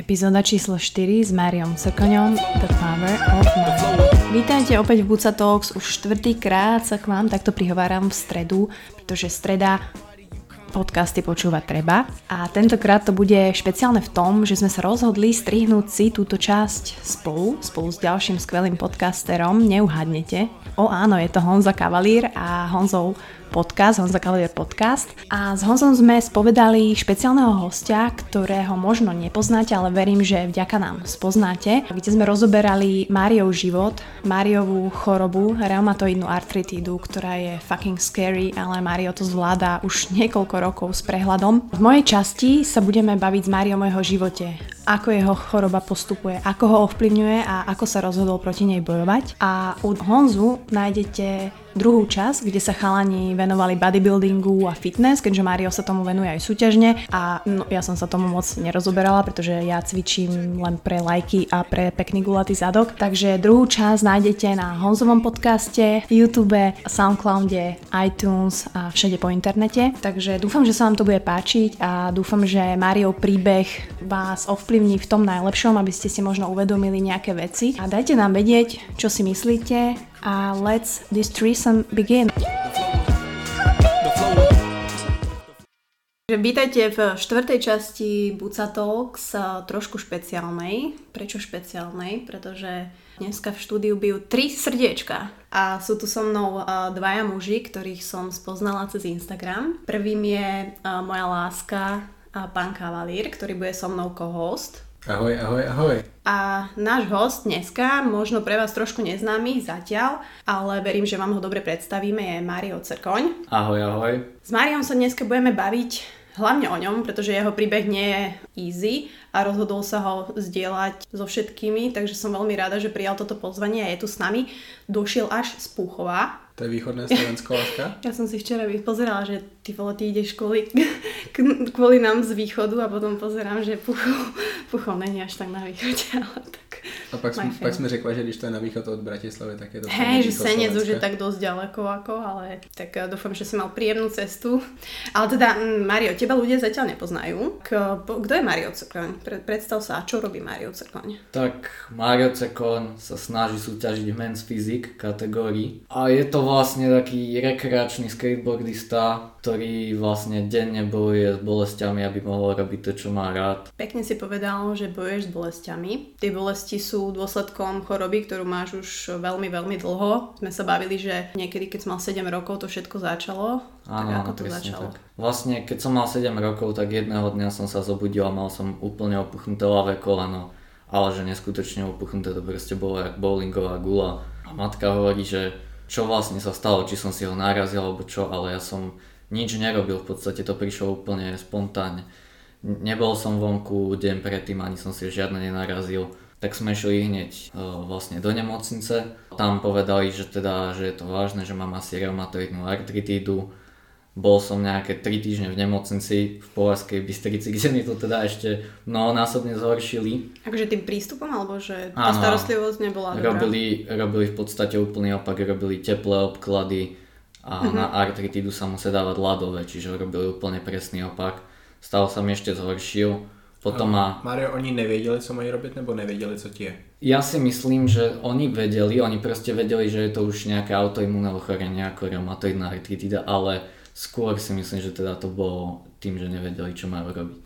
Epizóda číslo 4 s Mariom Srkoňom The Power of Mind. Vítajte opäť v Buca Talks, už štvrtýkrát sa k vám takto prihováram v stredu, pretože streda podcasty počúvať treba. A tentokrát to bude špeciálne v tom, že sme sa rozhodli strihnúť si túto časť spolu, spolu s ďalším skvelým podcasterom, neuhadnete. O áno, je to Honza Kavalír a Honzov podcast, Honza Cavalier podcast. A s Honzom sme spovedali špeciálneho hostia, ktorého možno nepoznáte, ale verím, že vďaka nám spoznáte, kde sme rozoberali Máriov život, Máriovú chorobu, reumatoidnú artritídu, ktorá je fucking scary, ale Mário to zvláda už niekoľko rokov s prehľadom. V mojej časti sa budeme baviť s Máriom o jeho živote, ako jeho choroba postupuje, ako ho ovplyvňuje a ako sa rozhodol proti nej bojovať. A u Honzu nájdete druhú časť, kde sa chalani venovali bodybuildingu a fitness, keďže Mario sa tomu venuje aj súťažne a no, ja som sa tomu moc nerozoberala, pretože ja cvičím len pre lajky a pre pekný gulatý zadok. Takže druhú časť nájdete na Honzovom podcaste, YouTube, Soundcloude, iTunes a všade po internete. Takže dúfam, že sa vám to bude páčiť a dúfam, že Mario príbeh vás ovplyvní v tom najlepšom, aby ste si možno uvedomili nejaké veci. A dajte nám vedieť, čo si myslíte, a let's this threesome begin. Vítajte v štvrtej časti Buca Talks, trošku špeciálnej. Prečo špeciálnej? Pretože dneska v štúdiu bijú tri srdiečka. A sú tu so mnou dvaja muži, ktorých som spoznala cez Instagram. Prvým je moja láska, pán Kavalír, ktorý bude so mnou co-host Ahoj, ahoj, ahoj. A náš host dneska, možno pre vás trošku neznámy zatiaľ, ale verím, že vám ho dobre predstavíme, je Mario Cerkoň. Ahoj, ahoj. S Mariom sa dneska budeme baviť hlavne o ňom, pretože jeho príbeh nie je easy a rozhodol sa ho zdieľať so všetkými, takže som veľmi rada, že prijal toto pozvanie a je tu s nami. Došiel až z Púchova, to je východné Slovensko, láska? Ja som si včera pozerala, že ty vole, ty ideš kvôli, kvôli nám z východu a potom pozerám, že Puchov, Puchov není až tak na východe, ale tak a pak, jsme, pak jsme řekla, že když to je na východ od Bratislavy, tak je to Hej, že Senec už je tak dosť ďaleko ako, ale tak eh, dúfam, že si mal príjemnú cestu. Ale teda, mm, Mario, teba ľudia zatiaľ nepoznajú. Kto je Mario Cerkoň? predstav sa, čo robí Mario Cerkoň? Tak Mario Cerkoň sa snaží súťažiť v Men's Physique kategórii a je to vlastne taký rekreačný skateboardista, ktorý vlastne denne bojuje s bolestiami, aby mohol robiť to, čo má rád. Pekne si povedal, že bojuješ s bolestiami. Tie bolesti sú dôsledkom choroby, ktorú máš už veľmi, veľmi dlho. Sme sa bavili, že niekedy, keď som mal 7 rokov, to všetko začalo. Áno, tak ako to začalo? Tak. Vlastne, keď som mal 7 rokov, tak jedného dňa som sa zobudil a mal som úplne opuchnuté ľavé koleno. Ale že neskutočne opuchnuté, to proste bolo jak bowlingová gula. A matka hovorí, že čo vlastne sa stalo, či som si ho narazil alebo čo, ale ja som nič nerobil, v podstate to prišlo úplne spontánne. Nebol som vonku deň predtým, ani som si žiadne nenarazil. Tak sme šli hneď uh, vlastne do nemocnice. Tam povedali, že teda, že je to vážne, že mám asi reumatoidnú artritídu. Bol som nejaké 3 týždne v nemocnici v Považskej Bystrici, kde mi to teda ešte mnohonásobne zhoršili. Akože tým prístupom, alebo že tá starostlivosť nebola dobrá? Robili, robili v podstate úplný opak, robili teplé obklady, a uh-huh. na artritídu sa musí dávať ľadové, čiže robili úplne presný opak. Stalo sa mi ešte zhoršil. Potom má... Mario, oni nevedeli, co mají robiť, nebo nevedeli, co ti je? Ja si myslím, že oni vedeli, oni proste vedeli, že je to už nejaké autoimmunné ochorenie ako reumatoidná artritída, ale skôr si myslím, že teda to bolo tým, že nevedeli, čo majú robiť.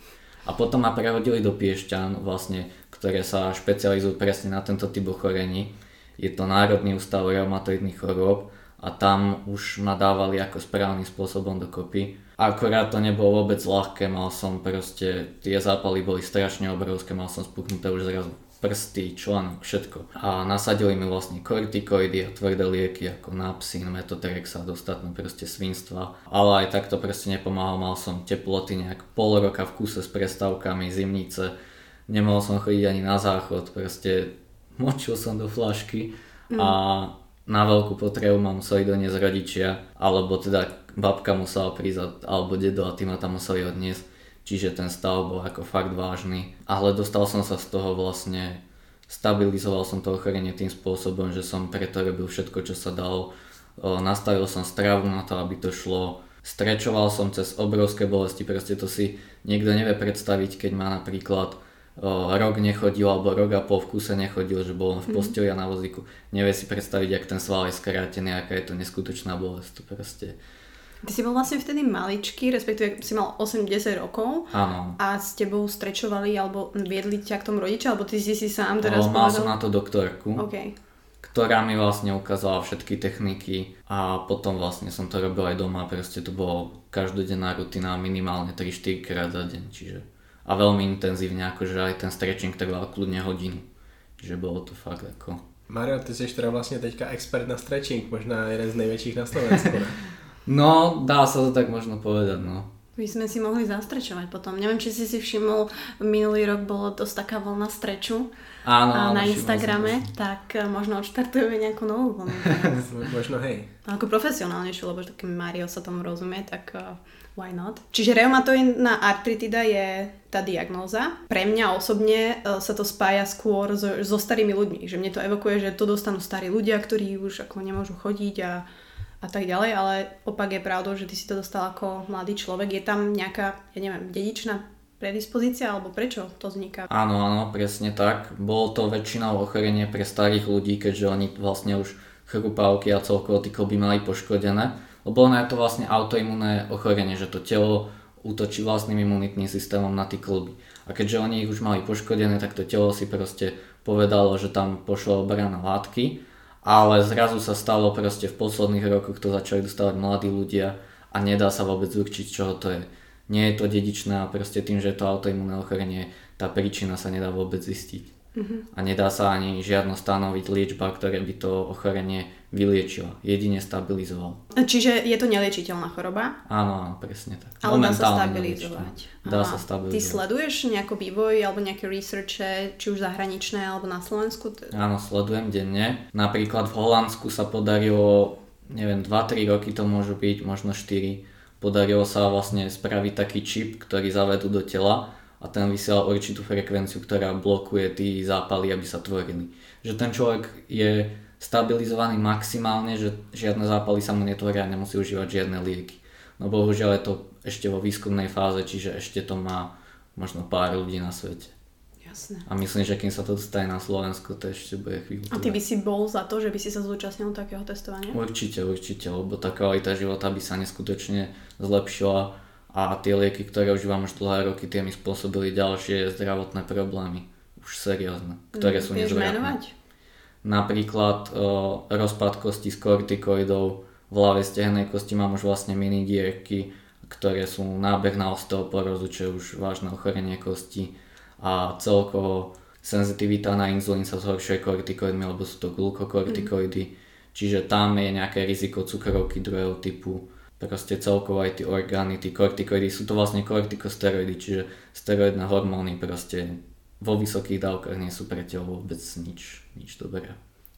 A potom ma prehodili do Piešťan, vlastne, ktoré sa špecializujú presne na tento typ ochorení. Je to Národný ústav reumatoidných chorôb a tam už ma dávali ako správnym spôsobom dokopy. Akorát to nebolo vôbec ľahké, mal som proste, tie zápaly boli strašne obrovské, mal som spuknuté už zrazu prsty, článok, všetko. A nasadili mi vlastne kortikoidy a tvrdé lieky ako napsín, metotrex a dostatné proste svinstva. Ale aj tak to proste nepomáhalo, mal som teploty nejak pol roka v kuse s prestávkami, zimnice. Nemohol som chodiť ani na záchod, proste močil som do flašky mm. Na veľkú potrebu ma museli doniesť rodičia, alebo teda babka musela prísť, alebo dedo a tí ma tam museli odniesť. Čiže ten stav bol ako fakt vážny. Ale dostal som sa z toho vlastne, stabilizoval som to ochorenie tým spôsobom, že som preto robil všetko, čo sa dalo. Nastavil som stravu na to, aby to šlo. Strečoval som cez obrovské bolesti, proste to si niekto nevie predstaviť, keď má napríklad rok nechodil alebo rok a pol v kuse nechodil, že bol v Mhm. posteli a na vozíku. Nevie si predstaviť, ak ten sval je skrátený, aká je to neskutočná bolesť. To proste, Ty si bol vlastne vtedy maličký, respektíve si mal 8-10 rokov áno. a s tebou strečovali alebo viedli ťa k tomu rodičia, alebo ty si si sám teraz O, mal som na to doktorku, OK. ktorá mi vlastne ukázala všetky techniky a potom vlastne som to robil aj doma, proste to bolo každodenná rutina minimálne 3-4 krát za deň, čiže a veľmi intenzívne, akože aj ten stretching trval kľudne hodinu, čiže bolo to fakt ako... Mario, ty jsi teda vlastně teďka expert na stretching, možná jeden z největších na Slovensku. ne? No, dá sa to tak možno povedať, no. My sme si mohli zastrečovať potom. Neviem, či si si všimol, minulý rok bolo dosť taká vlna streču Áno, a áno, na všimol som Instagrame, tak eh, možno odštartujeme nejakú novú vlnu. Možno hej. Ako profesionálnejšiu, lebo taký Mario sa tomu rozumie, tak uh, why not? Čiže reumatoidná artritida je tá diagnóza. Pre mňa osobne uh, sa to spája skôr so, so starými ľuďmi. Že mne to evokuje, že to dostanú starí ľudia, ktorí už ako nemôžu chodiť a a tak ďalej, ale opak je pravdou, že ty si to dostal ako mladý človek. Je tam nejaká, ja neviem, dedičná predispozícia, alebo prečo to vzniká? Áno, áno, presne tak. Bolo to väčšinou ochorenie pre starých ľudí, keďže oni vlastne už chrupavky a celkovo kloby mali poškodené. Lebo ono je to vlastne autoimunné ochorenie, že to telo útočí vlastným imunitným systémom na tie kloby. A keďže oni ich už mali poškodené, tak to telo si proste povedalo, že tam pošlo obrané látky. Ale zrazu sa stalo proste v posledných rokoch to začali dostávať mladí ľudia a nedá sa vôbec určiť, čo to je. Nie je to dedičné a proste tým, že je to autoimunné ochorenie, tá príčina sa nedá vôbec zistiť. A nedá sa ani žiadno stanoviť liečba, ktoré by to ochorenie vyliečila. Jedine stabilizoval. Čiže je to neliečiteľná choroba, Áno, áno, presne tak. ale dá sa Momentálne stabilizovať. Dá Aha. sa Ty stabilizovať. sleduješ nejaký vývoj alebo nejaké researche, či už zahraničné alebo na Slovensku? Áno, sledujem denne. Napríklad v Holandsku sa podarilo, neviem, 2-3 roky to môžu byť, možno 4. Podarilo sa vlastne spraviť taký čip, ktorý zavedú do tela a ten vysiela určitú frekvenciu, ktorá blokuje tí zápaly, aby sa tvorili. Že ten človek je stabilizovaný maximálne, že žiadne zápaly sa mu netvoria a nemusí užívať žiadne lieky. No bohužiaľ je to ešte vo výskumnej fáze, čiže ešte to má možno pár ľudí na svete. Jasné. A myslím, že kým sa to dostane na Slovensku, to ešte bude chvíľu. A ty by si bol za to, že by si sa zúčastnil takého testovania? Určite, určite, lebo tá kvalita života by sa neskutočne zlepšila a tie lieky, ktoré užívam už dlhé roky, tie mi spôsobili ďalšie zdravotné problémy. Už seriózne, ktoré sú Mm, Vieš nezvratné. Napríklad o, rozpad kosti z kortikoidov, v ľavej stehennej kosti mám už vlastne mini dierky, ktoré sú nábeh na osteoporózu, čo je už vážne ochorenie kosti. A celkovo senzitivita na inzulín sa zhoršuje kortikoidmi, lebo sú to glukokortikoidy, čiže tam je nejaké riziko cukrovky druhého typu, proste celkovo aj tie orgány, tie kortikoidy, sú to vlastne kortikosteroidy, čiže steroidné hormóny proste vo vysokých dávkach nie sú pre telo vôbec nič, nič dobré.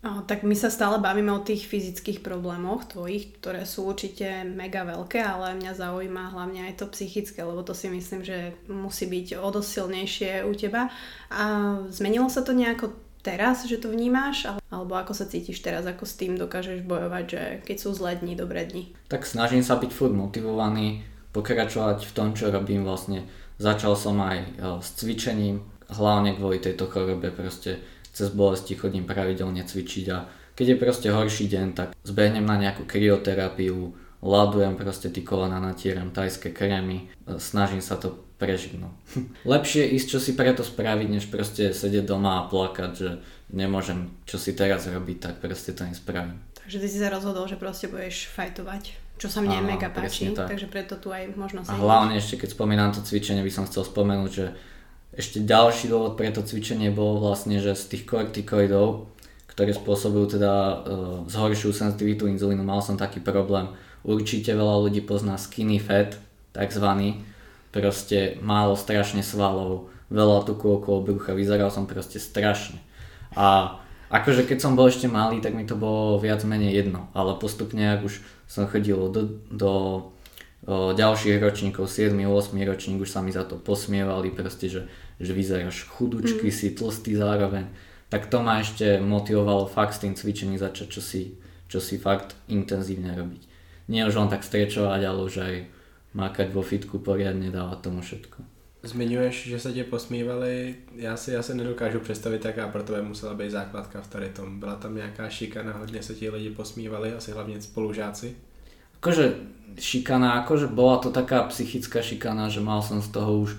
Tak my sa stále bavíme o tých fyzických problémoch tvojich, ktoré sú určite mega veľké, ale mňa zaujíma hlavne aj to psychické, lebo to si myslím, že musí byť o dosť silnejšie u teba. A zmenilo sa to nejako teraz, že to vnímáš? Al- Alebo ako sa cítiš teraz, ako s tým dokážeš bojovať, že keď sú zlé dni, dobré dni? Tak snažím sa byť furt motivovaný, pokračovať v tom, čo robím vlastne. Začal som aj e, s cvičením, hlavne kvôli tejto chorobe, proste cez bolesti chodím pravidelne cvičiť a keď je proste horší deň, tak zbehnem na nejakú kryoterapiu, ladujem proste tí kolena, natieram tajské krémy, e, snažím sa to prežiť. No. Lepšie ísť čo si preto spraviť, než proste sedieť doma a plakať, že nemôžem čo si teraz robiť, tak proste to nespravím. Takže ty si sa rozhodol, že proste budeš fajtovať, čo sa mne Áno, mega páči, tak. takže preto tu aj možno A sedíš. hlavne ešte keď spomínam to cvičenie, by som chcel spomenúť, že ešte ďalší dôvod pre to cvičenie bol vlastne, že z tých kortikoidov, ktoré spôsobujú teda uh, zhoršiu senzitivitu inzulínu, mal som taký problém. Určite veľa ľudí pozná skinny fat, takzvaný. Proste málo strašne svalov, veľa tuku okolo brucha, vyzeral som proste strašne. A akože keď som bol ešte malý, tak mi to bolo viac menej jedno, ale postupne, ak už som chodil do, do o, ďalších ročníkov, 7. 8. ročník, už sa mi za to posmievali, proste, že, že vyzeráš chudučky, mm. si tlstý zároveň. Tak to ma ešte motivovalo fakt s tým cvičením začať, čo si, čo si fakt intenzívne robiť. Nie už len tak strečovať, ale už aj mákať vo fitku poriadne, dávať tomu všetko. Zmiňuješ, že se tě posmívali, já si, já si nedokážu představit, jaká pro tebe musela být základka v tady tom. Byla tam nějaká šikana, hodně se ti lidi posmívali, asi hlavně spolužáci? Akože šikana, akože bola to taká psychická šikana, že mal som z toho už,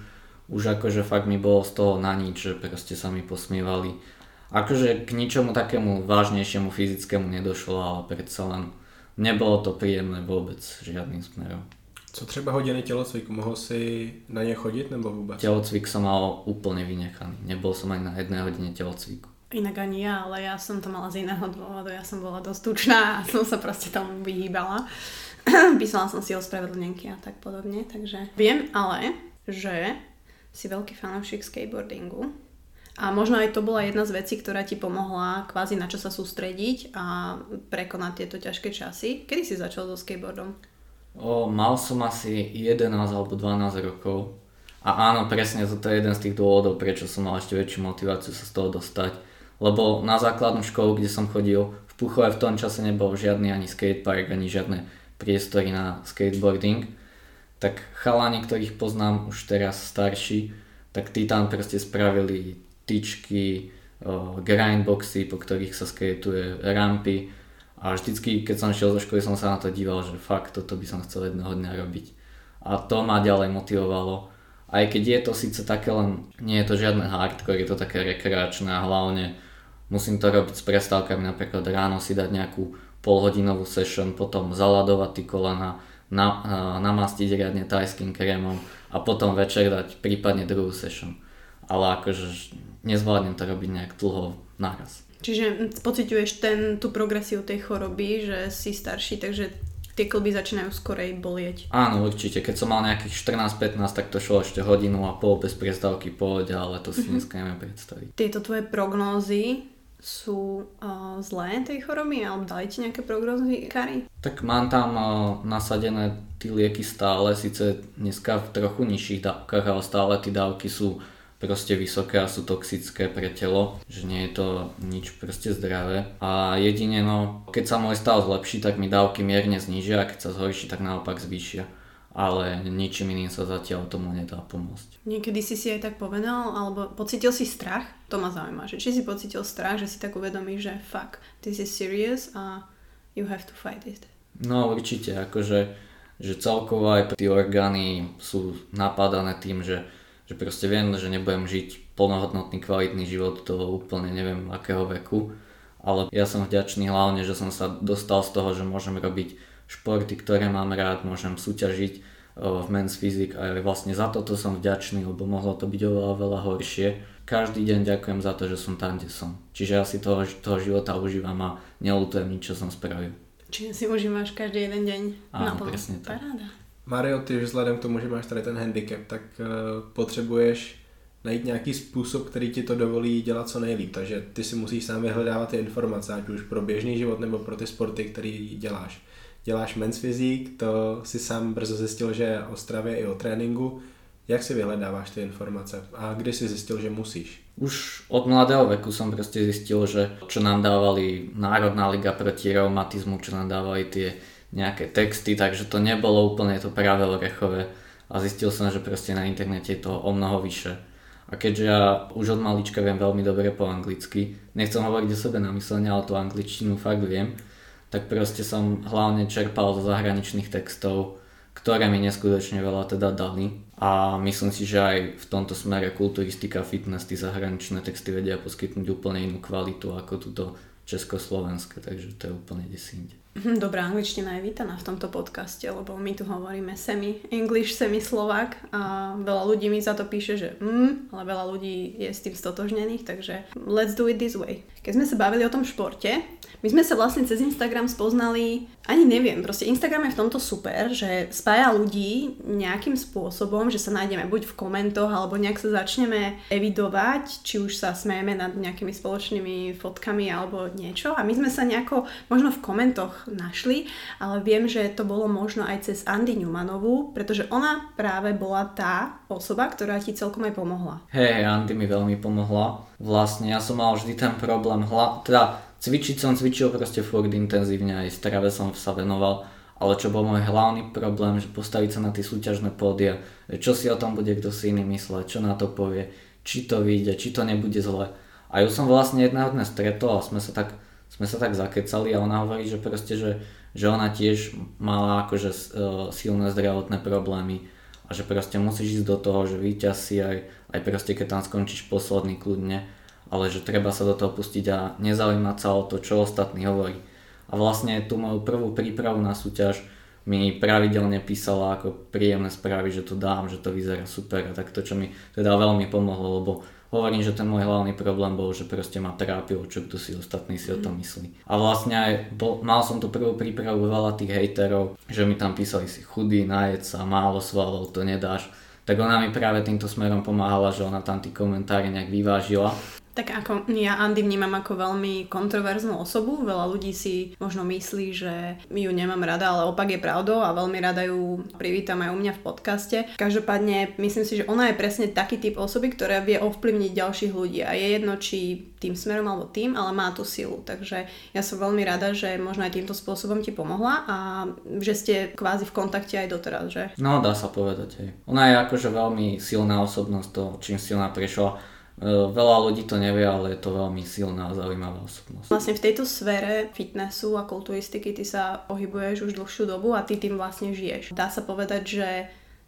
už akože fakt mi bolo z toho na nič, že proste sa mi posmievali. Akože k ničomu takému vážnejšiemu fyzickému nedošlo, ale predsa len nebolo to príjemné vôbec žiadnym smerom. Co třeba hodiny tělocviku? Mohl si na ně chodit nebo vůbec? Telocvik som mal úplne vynechaný. Nebol som ani na jednej hodine telocviku. Inak ani ja, ale ja som to mala z iného dôvodu. Ja som bola dosť tučná a som sa proste tomu vyhýbala. Písala som si ospravedlnenky a tak podobne, takže viem ale, že si veľký fanúšik skateboardingu a možno aj to bola jedna z vecí, ktorá ti pomohla kvázi na čo sa sústrediť a prekonať tieto ťažké časy. Kedy si začal so skateboardom? O, mal som asi 11 alebo 12 rokov a áno, presne toto je jeden z tých dôvodov, prečo som mal ešte väčšiu motiváciu sa z toho dostať. Lebo na základnú školu, kde som chodil, v Puchove v tom čase nebol žiadny ani skatepark, ani žiadne priestory na skateboarding. Tak chalani, ktorých poznám už teraz starší, tak tí tam proste spravili tyčky, grindboxy, po ktorých sa skateuje, rampy a vždycky, keď som šiel zo školy, som sa na to díval, že fakt, toto by som chcel jedného dňa robiť. A to ma ďalej motivovalo. Aj keď je to síce také len, nie je to žiadne hardcore, je to také rekreačné a hlavne musím to robiť s prestávkami, napríklad ráno si dať nejakú polhodinovú session, potom zaladovať ty kolena, na, namastiť riadne tajským krémom a potom večer dať prípadne druhú session. Ale akože nezvládnem to robiť nejak dlho naraz. Čiže pociťuješ ten, tú progresiu tej choroby, že si starší, takže tie klby začínajú skorej bolieť. Áno, určite. Keď som mal nejakých 14-15, tak to šlo ešte hodinu a pol bez prestávky pohode, ale to si mm-hmm. dneska neviem predstaviť. Tieto tvoje prognózy sú uh, zlé tej choroby alebo dali ti nejaké prognózy, Kari? Tak mám tam uh, nasadené tie lieky stále, síce dneska v trochu nižších dávkach, ale stále tie dávky sú proste vysoké a sú toxické pre telo, že nie je to nič proste zdravé. A jedine no, keď sa môj stav zlepší, tak mi dávky mierne znižia a keď sa zhorší, tak naopak zvýšia. Ale ničím iným sa zatiaľ tomu nedá pomôcť. Niekedy si si aj tak povedal, alebo pocitil si strach? To ma zaujíma, že či si pocitil strach, že si tak uvedomíš, že fuck, this is serious a you have to fight it. No určite, akože že celkovo aj tie orgány sú napadané tým, že že proste viem, že nebudem žiť plnohodnotný, kvalitný život do úplne neviem akého veku, ale ja som vďačný hlavne, že som sa dostal z toho, že môžem robiť športy, ktoré mám rád, môžem súťažiť v Men's Physique a vlastne za toto som vďačný, lebo mohlo to byť oveľa, veľa horšie. Každý deň ďakujem za to, že som tam, kde som. Čiže ja si toho, toho života užívam a nelutujem nič, čo som spravil. Čiže si užíváš každý jeden deň Áno, presne tak. Paráda. Mario, ty vzhledem k tomu, že máš tady ten handicap, tak uh, potřebuješ najít nějaký způsob, který ti to dovolí dělat co nejlíp. Takže ty si musíš sám vyhledávat ty informace, ať už pro běžný život nebo pro ty sporty, který děláš. Děláš men's fyzik, to si sám brzo zjistil, že o stravě i o tréninku. Jak si vyhledáváš ty informace a kdy si zjistil, že musíš? Už od mladého veku som proste zistil, že čo nám dávali Národná liga proti reumatizmu, čo nám dávali tie nejaké texty, takže to nebolo úplne to práve orechové a zistil som, že proste na internete je to o mnoho vyššie. A keďže ja už od malička viem veľmi dobre po anglicky, nechcem hovoriť o sebe namyslene, ale tú angličtinu fakt viem, tak proste som hlavne čerpal zo zahraničných textov, ktoré mi neskutočne veľa teda dali. A myslím si, že aj v tomto smere kulturistika, fitness, tí zahraničné texty vedia poskytnúť úplne inú kvalitu ako túto československé, takže to je úplne desinde. Mhm, dobrá angličtina je vítaná v tomto podcaste, lebo my tu hovoríme semi English, semi Slovak a veľa ľudí mi za to píše, že mm, ale veľa ľudí je s tým stotožnených, takže let's do it this way. Keď sme sa bavili o tom športe, my sme sa vlastne cez Instagram spoznali, ani neviem, proste Instagram je v tomto super, že spája ľudí nejakým spôsobom, že sa nájdeme buď v komentoch, alebo nejak sa začneme evidovať, či už sa smejeme nad nejakými spoločnými fotkami alebo niečo. A my sme sa nejako možno v komentoch našli, ale viem, že to bolo možno aj cez Andy Newmanovú, pretože ona práve bola tá osoba, ktorá ti celkom aj pomohla. Hej, Andy mi veľmi pomohla. Vlastne ja som mal vždy ten problém, hla, teda cvičiť som cvičil proste furt intenzívne, aj strave som sa venoval, ale čo bol môj hlavný problém, že postaviť sa na tie súťažné pódia, čo si o tom bude kto si iný mysleť, čo na to povie, či to vyjde, či to nebude zle. A ju som vlastne jedného dňa stretol a sme sa tak, sme sa tak zakecali a ona hovorí, že proste, že, že ona tiež mala akože uh, silné zdravotné problémy a že proste musíš ísť do toho, že víťaz si aj, aj proste keď tam skončíš posledný kľudne, ale že treba sa do toho pustiť a nezaujímať sa o to, čo ostatní hovorí. A vlastne tú moju prvú prípravu na súťaž mi pravidelne písala ako príjemné správy, že to dám, že to vyzerá super a tak to, čo mi teda veľmi pomohlo, lebo hovorím, že ten môj hlavný problém bol, že proste ma trápilo, čo kto si ostatní si o tom myslí. A vlastne aj bol, mal som tú prvú prípravu veľa tých hejterov, že mi tam písali si chudý, najed sa, málo svalov, to nedáš. Tak ona mi práve týmto smerom pomáhala, že ona tam tí komentáre nejak vyvážila tak ako ja Andy vnímam ako veľmi kontroverznú osobu. Veľa ľudí si možno myslí, že ju nemám rada, ale opak je pravdou a veľmi rada ju privítam aj u mňa v podcaste. Každopádne myslím si, že ona je presne taký typ osoby, ktorá vie ovplyvniť ďalších ľudí a je jedno, či tým smerom alebo tým, ale má tú silu. Takže ja som veľmi rada, že možno aj týmto spôsobom ti pomohla a že ste kvázi v kontakte aj doteraz, že? No, dá sa povedať. Ona je akože veľmi silná osobnosť, to čím si ona prešla E, veľa ľudí to nevie, ale je to veľmi silná a zaujímavá osobnosť. Vlastne v tejto sfére fitnessu a kulturistiky ty sa pohybuješ už dlhšiu dobu a ty tým vlastne žiješ. Dá sa povedať, že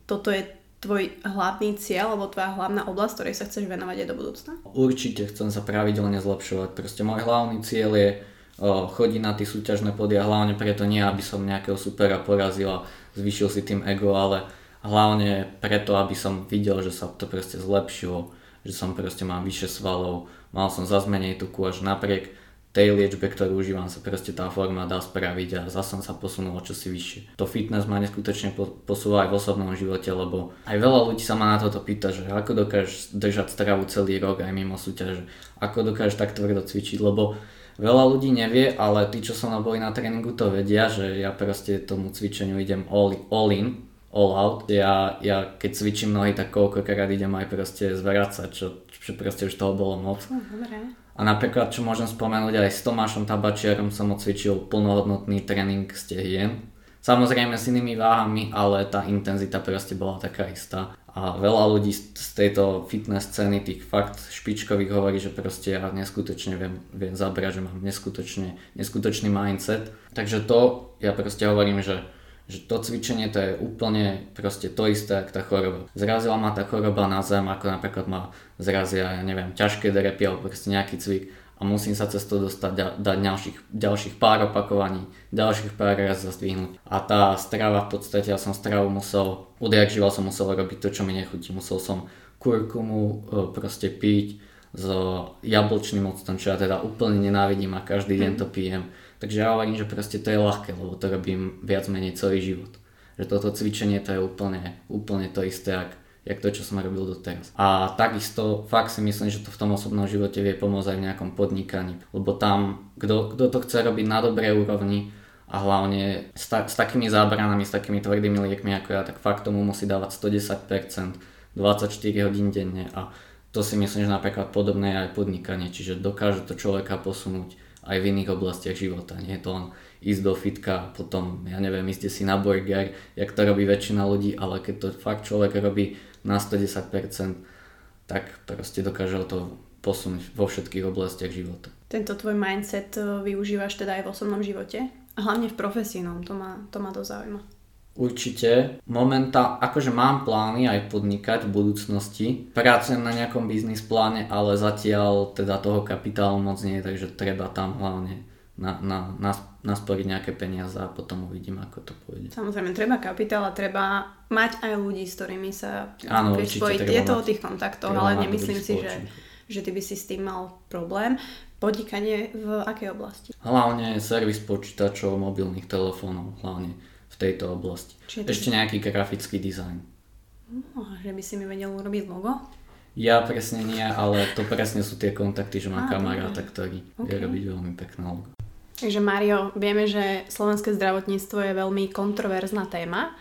toto je tvoj hlavný cieľ alebo tvoja hlavná oblasť, ktorej sa chceš venovať aj do budúcna? Určite chcem sa pravidelne zlepšovať. Proste môj hlavný cieľ je o, chodiť na tie súťažné podia, hlavne preto nie, aby som nejakého supera porazil a zvýšil si tým ego, ale hlavne preto, aby som videl, že sa to proste zlepšilo že som proste mal vyššie svalov, mal som zase menej tuku až napriek tej liečbe, ktorú užívam, sa proste tá forma dá spraviť a zase som sa posunul o čosi vyššie. To fitness ma neskutočne posúva aj v osobnom živote, lebo aj veľa ľudí sa ma na toto pýta, že ako dokážeš držať stravu celý rok aj mimo súťaže, ako dokážeš tak tvrdo cvičiť, lebo veľa ľudí nevie, ale tí, čo so mnou boli na tréningu, to vedia, že ja proste tomu cvičeniu idem all, all in, all out. Ja, ja keď cvičím nohy, tak koľkokrát idem aj proste zvracať, čo, čo proste už toho bolo moc. No, dobre. A napríklad, čo môžem spomenúť, aj s Tomášom Tabačiarom som odcvičil plnohodnotný tréning stehien. Samozrejme s inými váhami, ale tá intenzita proste bola taká istá. A veľa ľudí z tejto fitness scény, tých fakt špičkových hovorí, že proste ja neskutočne viem, viem zabrať, že mám neskutočne, neskutočný mindset. Takže to ja proste hovorím, že že to cvičenie to je úplne proste to isté, ako tá choroba. Zrazila ma tá choroba na zem, ako napríklad ma zrazia, ja neviem, ťažké drepy alebo proste nejaký cvik a musím sa cez to dostať, dať ďalších, ďalších pár opakovaní, ďalších pár raz zazdvihnúť. A tá strava v podstate, ja som stravu musel, odjak žival som musel robiť to, čo mi nechutí. Musel som kurkumu e, proste piť s jablčným octom, čo ja teda úplne nenávidím a každý deň to pijem Takže ja hovorím, že proste to je ľahké, lebo to robím viac menej celý život. Že toto cvičenie to je úplne, úplne to isté, jak, jak to, čo som robil doteraz. A takisto fakt si myslím, že to v tom osobnom živote vie pomôcť aj v nejakom podnikaní. Lebo tam, kto, kto to chce robiť na dobrej úrovni, a hlavne s, ta, s takými zábranami, s takými tvrdými liekmi ako ja, tak fakt tomu musí dávať 110%, 24 hodín denne a to si myslím, že napríklad podobné je aj podnikanie, čiže dokáže to človeka posunúť aj v iných oblastiach života. Nie je to len ísť do fitka potom, ja neviem, ísť si na burger, jak to robí väčšina ľudí, ale keď to fakt človek robí na 110%, tak proste dokáže to posunúť vo všetkých oblastiach života. Tento tvoj mindset eh, využívaš teda aj v osobnom živote? Hlavne v profesijnom, to ma, to ma dosť zaujíma. Určite. Momentálne, akože mám plány aj podnikať v budúcnosti. Pracujem na nejakom biznis pláne, ale zatiaľ teda toho kapitálu moc nie, takže treba tam hlavne na, na, na, nasporiť nejaké peniaze a potom uvidím, ako to pôjde. Samozrejme, treba kapitál a treba mať aj ľudí, s ktorými sa Áno, určite, Je to o tých kontaktoch, ale nemyslím si, že, že ty by si s tým mal problém. Podnikanie v akej oblasti? Hlavne servis počítačov, mobilných telefónov, hlavne tejto oblasti. Čiže Ešte nejaký grafický dizajn. No, že by si mi vedel urobiť logo? Ja presne nie, ale to presne sú tie kontakty, že mám kamaráta, ktorý okay. vie robiť veľmi pekné logo. Takže Mario, vieme, že slovenské zdravotníctvo je veľmi kontroverzná téma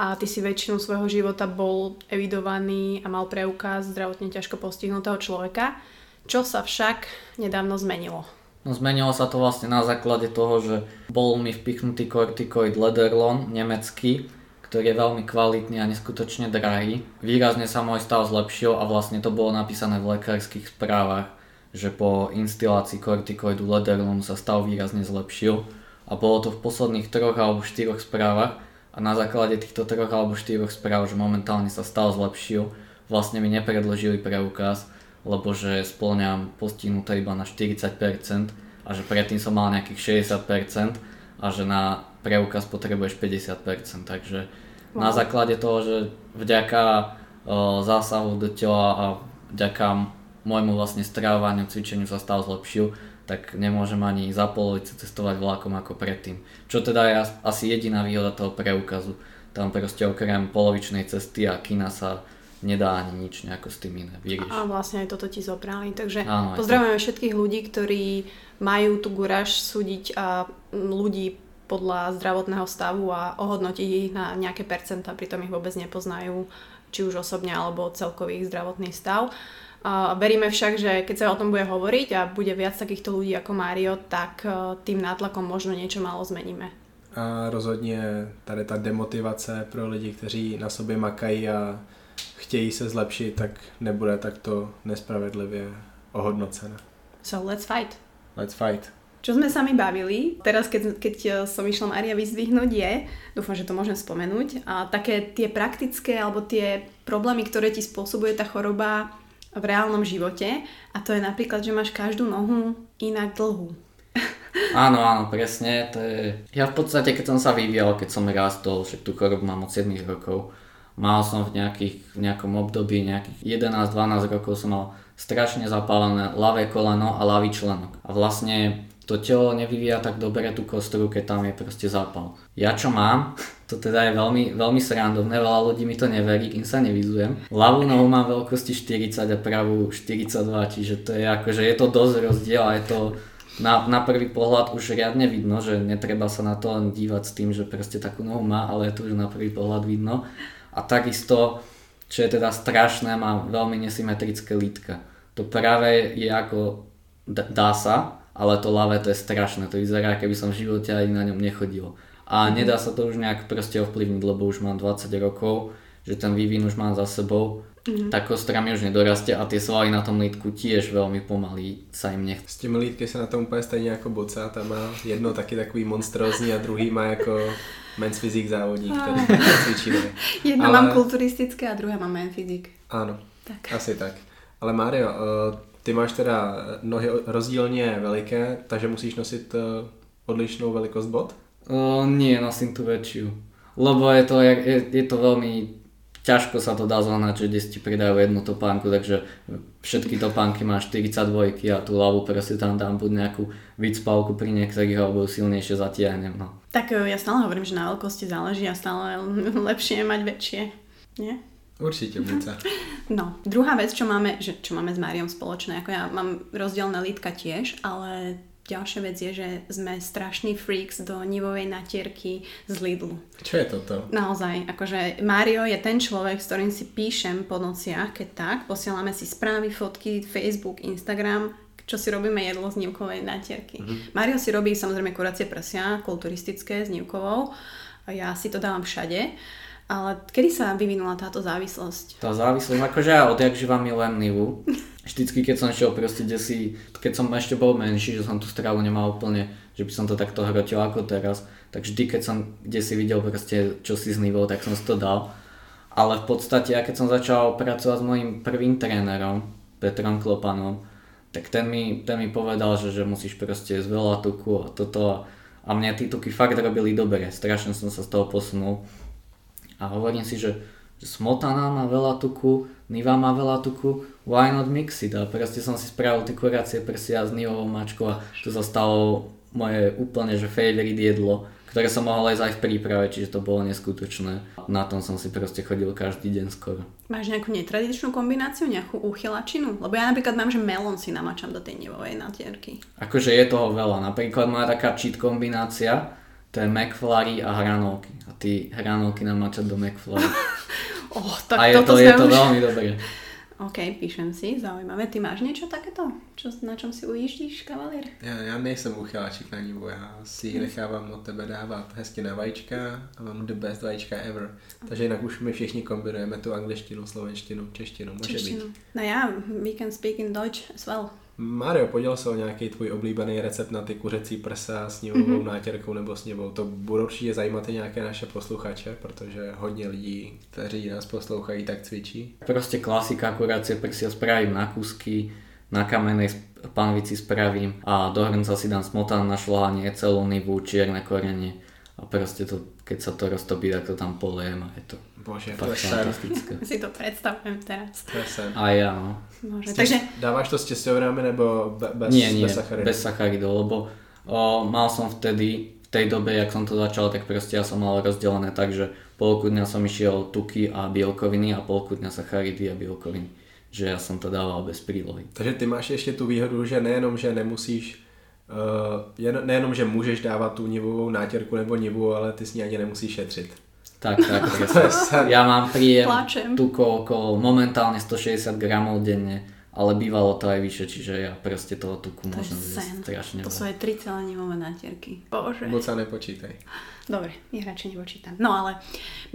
a ty si väčšinu svojho života bol evidovaný a mal preukaz zdravotne ťažko postihnutého človeka. Čo sa však nedávno zmenilo? No zmenilo sa to vlastne na základe toho, že bol mi vpichnutý kortikoid Lederlon nemecký, ktorý je veľmi kvalitný a neskutočne drahý. Výrazne sa môj stav zlepšil a vlastne to bolo napísané v lekárskych správach, že po instilácii kortikoidu Lederlon sa stav výrazne zlepšil. A bolo to v posledných troch alebo štyroch správach. A na základe týchto troch alebo štyroch správ, že momentálne sa stav zlepšil, vlastne mi nepredložili preukaz, lebo že spĺňam postihnuté iba na 40% a že predtým som mal nejakých 60% a že na preukaz potrebuješ 50%, takže wow. na základe toho, že vďaka o, zásahu do tela a vďaka môjmu vlastne stravovaniu, cvičeniu sa stav zlepšil, tak nemôžem ani za polovicu cestovať vlakom ako predtým. Čo teda je asi jediná výhoda toho preukazu. Tam proste okrem polovičnej cesty a kina sa nedá ani nič nejako s tým iné vyriešiť. A vlastne aj toto ti zobrali. Takže Áno, pozdravujeme to. všetkých ľudí, ktorí majú tu guraž súdiť a ľudí podľa zdravotného stavu a ohodnotiť ich na nejaké percenta, pritom ich vôbec nepoznajú, či už osobne alebo celkový ich zdravotný stav. A veríme však, že keď sa o tom bude hovoriť a bude viac takýchto ľudí ako Mário, tak e, tým nátlakom možno niečo málo zmeníme. A rozhodně tady ta demotivace pro lidi, kteří na sobě makají a chtějí se zlepšit, tak nebude takto nespravedlivě ohodnocena. So let's fight. Let's fight. Čo sme sa mi bavili, teraz keď, keď e, som išla Maria vyzdvihnúť je, dúfam, že to môžem spomenúť, a také tie praktické alebo tie problémy, ktoré ti spôsobuje tá choroba v reálnom živote a to je napríklad, že máš každú nohu inak dlhú. Áno, áno, presne. To je... Ja v podstate, keď som sa vyvíjal, keď som rástol, však tú chorobu mám od 7 rokov, Mal som v, nejakých, v nejakom období, nejakých 11-12 rokov som mal strašne zapálené ľavé koleno a ľavý členok. A vlastne to telo nevyvíja tak dobre tú kostru, keď tam je proste zápal. Ja čo mám, to teda je veľmi, veľmi srandovné, veľa ľudí mi to neverí, kým sa nevizujem. Ľavú nohu mám veľkosti 40 a pravú 42, čiže to je akože je to dosť rozdiel a je to na, na prvý pohľad už riadne vidno, že netreba sa na to len dívať s tým, že proste takú nohu má, ale je to už na prvý pohľad vidno a takisto, čo je teda strašné, má veľmi nesymetrické lítka. To práve je ako dá sa, ale to ľavé to je strašné, to vyzerá, keby som v živote ani na ňom nechodil. A mm. nedá sa to už nejak proste ovplyvniť, lebo už mám 20 rokov, že ten vývin už mám za sebou Mm-hmm. Tak kostra mi už nedorastie a tie svaly na tom lítku tiež veľmi pomaly sa im nechce. S těmi lítky se na tom úplně stejně jako boca, tam má jedno taky takový monstrózní a druhý má jako men's fyzik závodník, který cvičí. Jedno Ale... mám kulturistické a druhé mám men fyzik. Áno, tak. asi tak. Ale Mário, eh, ty máš teda nohy rozdílně veliké, takže musíš nosit eh, odlišnou velikost bot? Uh, nie, nosím tu väčšiu. Lebo je to, je, je to veľmi ťažko sa to dá zohnať, že kde si ti pridajú jednu topánku, takže všetky topánky má 42 a tú hlavu proste tam dám buď nejakú vycpalku pri niektorých alebo silnejšie zatiahnem. No. Tak e, ja stále hovorím, že na veľkosti záleží a stále lepšie je mať väčšie. Nie? Určite, Buca. No, druhá vec, čo máme, že čo máme s Máriom spoločné, ako ja mám rozdielne lítka tiež, ale Ďalšia vec je, že sme strašný freaks do nivovej natierky z Lidlu. Čo je toto? Naozaj, akože Mario je ten človek, s ktorým si píšem po nociach, keď tak, posielame si správy, fotky, Facebook, Instagram, čo si robíme jedlo z nívkovej natierky. Mm-hmm. Mario si robí samozrejme kuracie prsia, kulturistické s nívkovou, ja si to dávam všade. Ale kedy sa vyvinula táto závislosť? Tá závislosť, akože ja odjak živám milujem Nivu. Vždycky, keď som šiel proste si, keď som ešte bol menší, že som tú stravu nemal úplne, že by som to takto hrotil ako teraz, tak vždy, keď som kde si videl proste čo si z Nivou, tak som si to dal. Ale v podstate, ja keď som začal pracovať s mojim prvým trénerom, Petrom Klopanom, tak ten mi, ten mi povedal, že, že musíš proste z veľa tuku a toto a mne tí tuky fakt robili dobre, strašne som sa z toho posunul a hovorím si, že, že smotana má veľa tuku, Niva má veľa tuku, why not mix it? A proste som si spravil tie kuracie prsia s Nivovou mačkou a to sa stalo moje úplne že favorite jedlo, ktoré som mohol aj v príprave, čiže to bolo neskutočné. Na tom som si proste chodil každý deň skoro. Máš nejakú netradičnú kombináciu, nejakú uchylačinu? Lebo ja napríklad mám, že melón si namačam do tej nivovej natierky. Akože je toho veľa. Napríklad moja taká cheat kombinácia, to je McFlurry a hranolky. A ty hranolky namačať do McFlurry. oh, tak a je to, je to už... veľmi dobré. OK, píšem si, zaujímavé. Ty máš niečo takéto? Čo, na čom si ujíždíš, kavalier? Já, já nejsem uchyláček na nivu, já si ji nechávám od tebe dávat hezky na vajíčka a mám the best vajíčka ever. Takže jinak už my všichni kombinujeme tu angličtinu, slovenštinu, češtinu, může Češtinu. být. No ja, we can speak in Deutsch as well. Mario, poděl se o nějaký tvůj oblíbený recept na ty kuřecí prsa s nivovou mm-hmm. nátěrkou nebo s nivou. To bude určitě zajímat i nějaké naše posluchače, protože hodně lidí, kteří nás poslouchají, tak cvičí. Proste klasika, kuracie prsia spravím na kúsky, na kamenej panvici spravím a do hrnca si dám smotan na šľahanie, celú nivu, čierne korenie a proste to, keď sa to roztopí, tak to tam polejem a je to Bože, to je fantastické. Si to predstavujem teraz. To je sen. A ja, no. Môže. Takže Dáváš to s těsťovinami nebo be- bez, nie, nie, bez sacharidů? bez sacharidov, lebo o, mal som vtedy, v tej dobe, jak som to začal, tak proste ja som mal rozdelené tak, že polku dňa som išiel tuky a bielkoviny a polku dňa sacharidy a bielkoviny. Že ja som to dával bez prílohy. Takže ty máš ještě tu výhodu, že nejenom, že nemusíš Uh, jen, nejenom, že můžeš dávat tu nivovou nátěrku nebo nivu, ale ty s ní ani nemusíš šetřit. Tak, tak, presne. Ja mám príjem Plačem. tuko okolo momentálne 160 gramov denne, ale bývalo to aj vyššie, čiže ja proste toho tuku to je môžem sen. zjesť strašne To sú aj tri celenivové natierky. Bože. Moc sa nepočítaj. Dobre, ich radšej nepočítam. No ale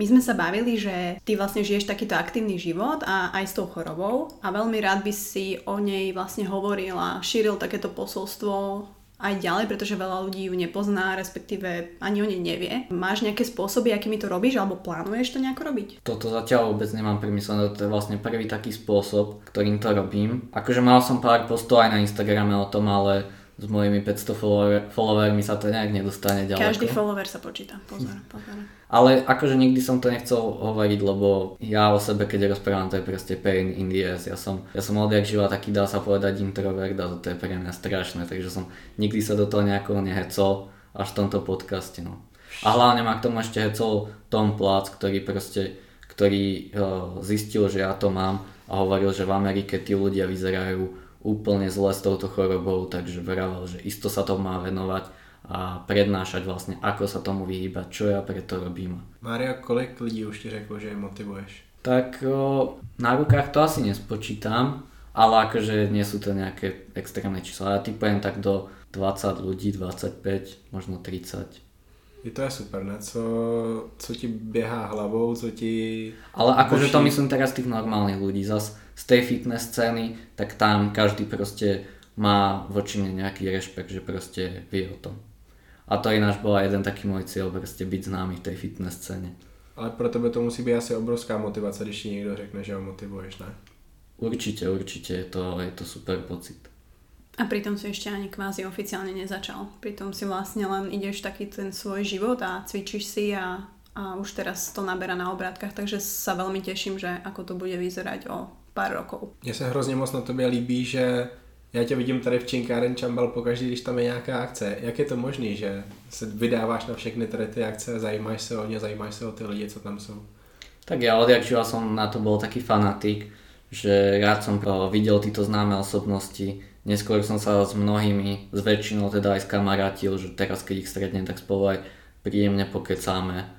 my sme sa bavili, že ty vlastne žiješ takýto aktívny život a aj s tou chorobou a veľmi rád by si o nej vlastne hovoril a šíril takéto posolstvo aj ďalej, pretože veľa ľudí ju nepozná, respektíve ani o nej nevie. Máš nejaké spôsoby, akými to robíš, alebo plánuješ to nejako robiť? Toto zatiaľ vôbec nemám premyslené, to je vlastne prvý taký spôsob, ktorým to robím. Akože mal som pár postov aj na Instagrame o tom, ale s mojimi 500 follower, followermi sa to nejak nedostane ďaleko. Každý follower sa počíta. Pozor, pozor. Ale akože nikdy som to nechcel hovoriť, lebo ja o sebe, keď rozprávam, to je proste pain in the ass. Ja som, ja som odjak živa taký, dá sa povedať, introvert a to je pre mňa strašné, takže som nikdy sa do toho nejako nehecol až v tomto podcaste. No. A hlavne ma k tomu ešte hecol Tom Platz, ktorý proste, ktorý uh, zistil, že ja to mám a hovoril, že v Amerike tí ľudia vyzerajú úplne zle s touto chorobou, takže vravel, že isto sa to má venovať a prednášať vlastne, ako sa tomu vyhýbať, čo ja preto robím. Mária, kolik lidí už ti řeklo, že je motivuješ? Tak o, na rukách to asi nespočítam, ale akože nie sú to nejaké extrémne čísla. Ja typujem tak do 20 ľudí, 25, možno 30. I to je super, ne? Co, co ti běhá hlavou, co ti... Ale akože to myslím teraz tých normálnych ľudí. Zas z tej fitness scény, tak tam každý proste má voči mne nejaký rešpekt, že proste vie o tom. A to ináč bola jeden taký môj cieľ, proste byť známy v tej fitness scéne. Ale pro tebe to musí být asi obrovská motivace, když ti někdo řekne, že ho motivuješ, ne? Určite, určite je to, je to super pocit. A pritom si ešte ani kvázi oficiálne nezačal. Pritom si vlastne len ideš taký ten svoj život a cvičíš si a, a už teraz to naberá na obrátkach, takže sa veľmi teším, že ako to bude vyzerať o pár rokov. Mně se hrozně moc na tobě líbí, že já tě vidím tady v Činkáren Čambal pokaždý, když tam je nějaká akce. Jak je to možné, že se vydáváš na všechny tady ty akce, zajímáš se o ně, zajímáš se o ty lidi, co tam jsou? Tak ja odjak živa som na to bol taký fanatik, že rád som videl títo známe osobnosti. Neskôr som sa s mnohými, s väčšinou teda aj skamarátil, že teraz keď ich stretnem, tak spolu aj príjemne pokecáme.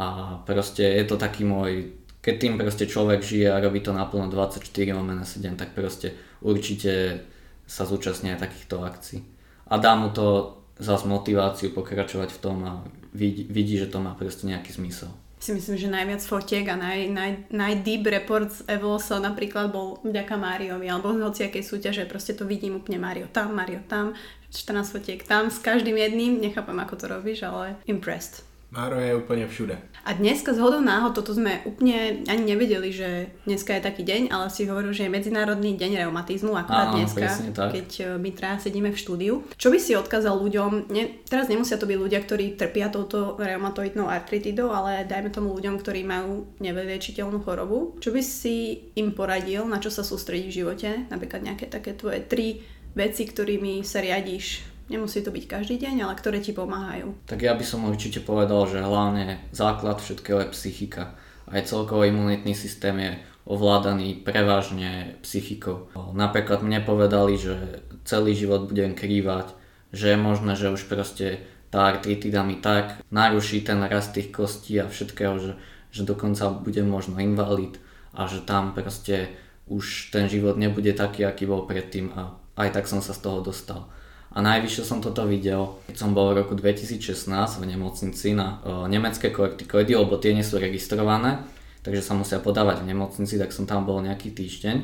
A proste je to taký môj, keď tým proste človek žije a robí to naplno 24 lomene 7, tak proste určite sa zúčastní aj takýchto akcií. A dá mu to zase motiváciu pokračovať v tom a vidí, vidí, že to má proste nejaký zmysel. Si myslím, že najviac fotiek a naj, naj, naj deep report z Evolusa napríklad bol vďaka Máriovi alebo z hociakej súťaže, proste to vidím úplne Mario tam, Mario tam, 14 fotiek tam, s každým jedným, nechápem ako to robíš, ale impressed. Máro je úplně všude. A dneska z hodou náhod, toto sme úplne ani nevedeli, že dneska je taký deň, ale si hovoril, že je Medzinárodný deň reumatizmu, akurát Áno, dneska, keď e, my traja sedíme v štúdiu. Čo by si odkázal ľuďom, ne, teraz nemusia to byť ľudia, ktorí trpia touto reumatoidnou artritidou, ale dajme tomu ľuďom, ktorí majú nevyliečiteľnú chorobu. Čo by si im poradil, na čo sa sústrediť v živote? Napríklad nejaké také tvoje tri veci, ktorými sa riadiš Nemusí to byť každý deň, ale ktoré ti pomáhajú. Tak ja by som určite povedal, že hlavne základ všetkého je psychika. Aj celkovo imunitný systém je ovládaný prevažne psychikou. Napríklad mne povedali, že celý život budem krývať, že je možné, že už proste tá artritida mi tak naruší ten rast tých kostí a všetkého, že, že dokonca budem možno invalid a že tam proste už ten život nebude taký, aký bol predtým a aj tak som sa z toho dostal. A najvyššie som toto videl, keď som bol v roku 2016 v nemocnici na o, nemecké kortikoidy, lebo tie nie sú registrované, takže sa musia podávať v nemocnici, tak som tam bol nejaký týždeň.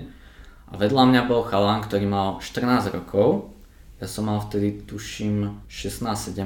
A vedľa mňa bol chalán, ktorý mal 14 rokov, ja som mal vtedy tuším 16-17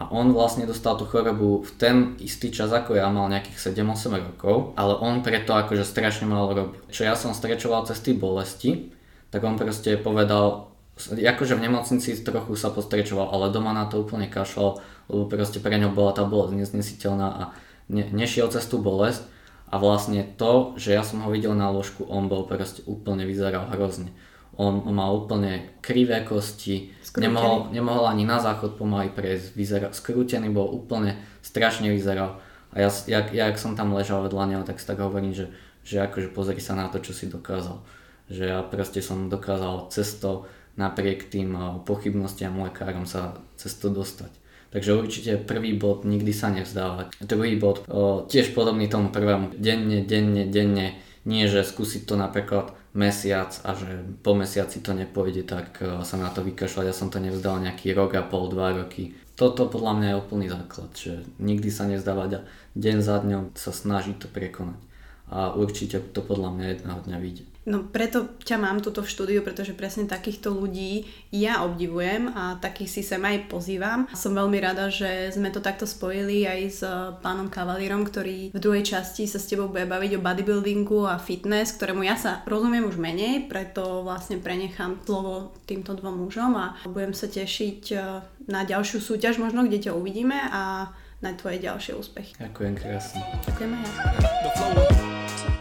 a on vlastne dostal tú chorobu v ten istý čas ako ja, mal nejakých 7-8 rokov, ale on preto akože strašne malo robil. Čo ja som strečoval cez tie bolesti, tak on proste povedal, akože v nemocnici trochu sa postrečoval, ale doma na to úplne kašľal, lebo proste pre ňo bola tá bolesť neznesiteľná a ne, nešiel cez tú bolesť a vlastne to, že ja som ho videl na ložku, on bol proste úplne vyzeral hrozne on, on mal úplne krivé kosti, nemohol, nemohol ani na záchod pomaly prejsť, vyzeral, skrútený bol úplne, strašne vyzeral. A ja, jak, jak som tam ležal vedľa neho, tak si tak hovorím, že, že akože pozri sa na to, čo si dokázal. Že ja proste som dokázal cesto napriek tým pochybnostiam lekárom sa cesto dostať. Takže určite prvý bod, nikdy sa nevzdávať. Druhý bod, o, tiež podobný tomu prvému, denne, denne, denne, nie že skúsiť to napríklad mesiac a že po mesiaci to nepôjde, tak e, sa na to vykašľať. Ja som to nevzdal nejaký rok a pol, dva roky. Toto podľa mňa je úplný základ, že nikdy sa nezdávať a deň za dňom sa snažiť to prekonať. A určite to podľa mňa jedného dňa vyjde. No preto ťa mám tuto v štúdiu, pretože presne takýchto ľudí ja obdivujem a takých si sem aj pozývam. Som veľmi rada, že sme to takto spojili aj s pánom Kavalírom, ktorý v druhej časti sa s tebou bude baviť o bodybuildingu a fitness, ktorému ja sa rozumiem už menej, preto vlastne prenechám slovo týmto dvom mužom a budem sa tešiť e, na ďalšiu súťaž možno, kde ťa uvidíme a na tvoje ďalšie úspechy. Ďakujem krásne. Ďakujem aj ja. to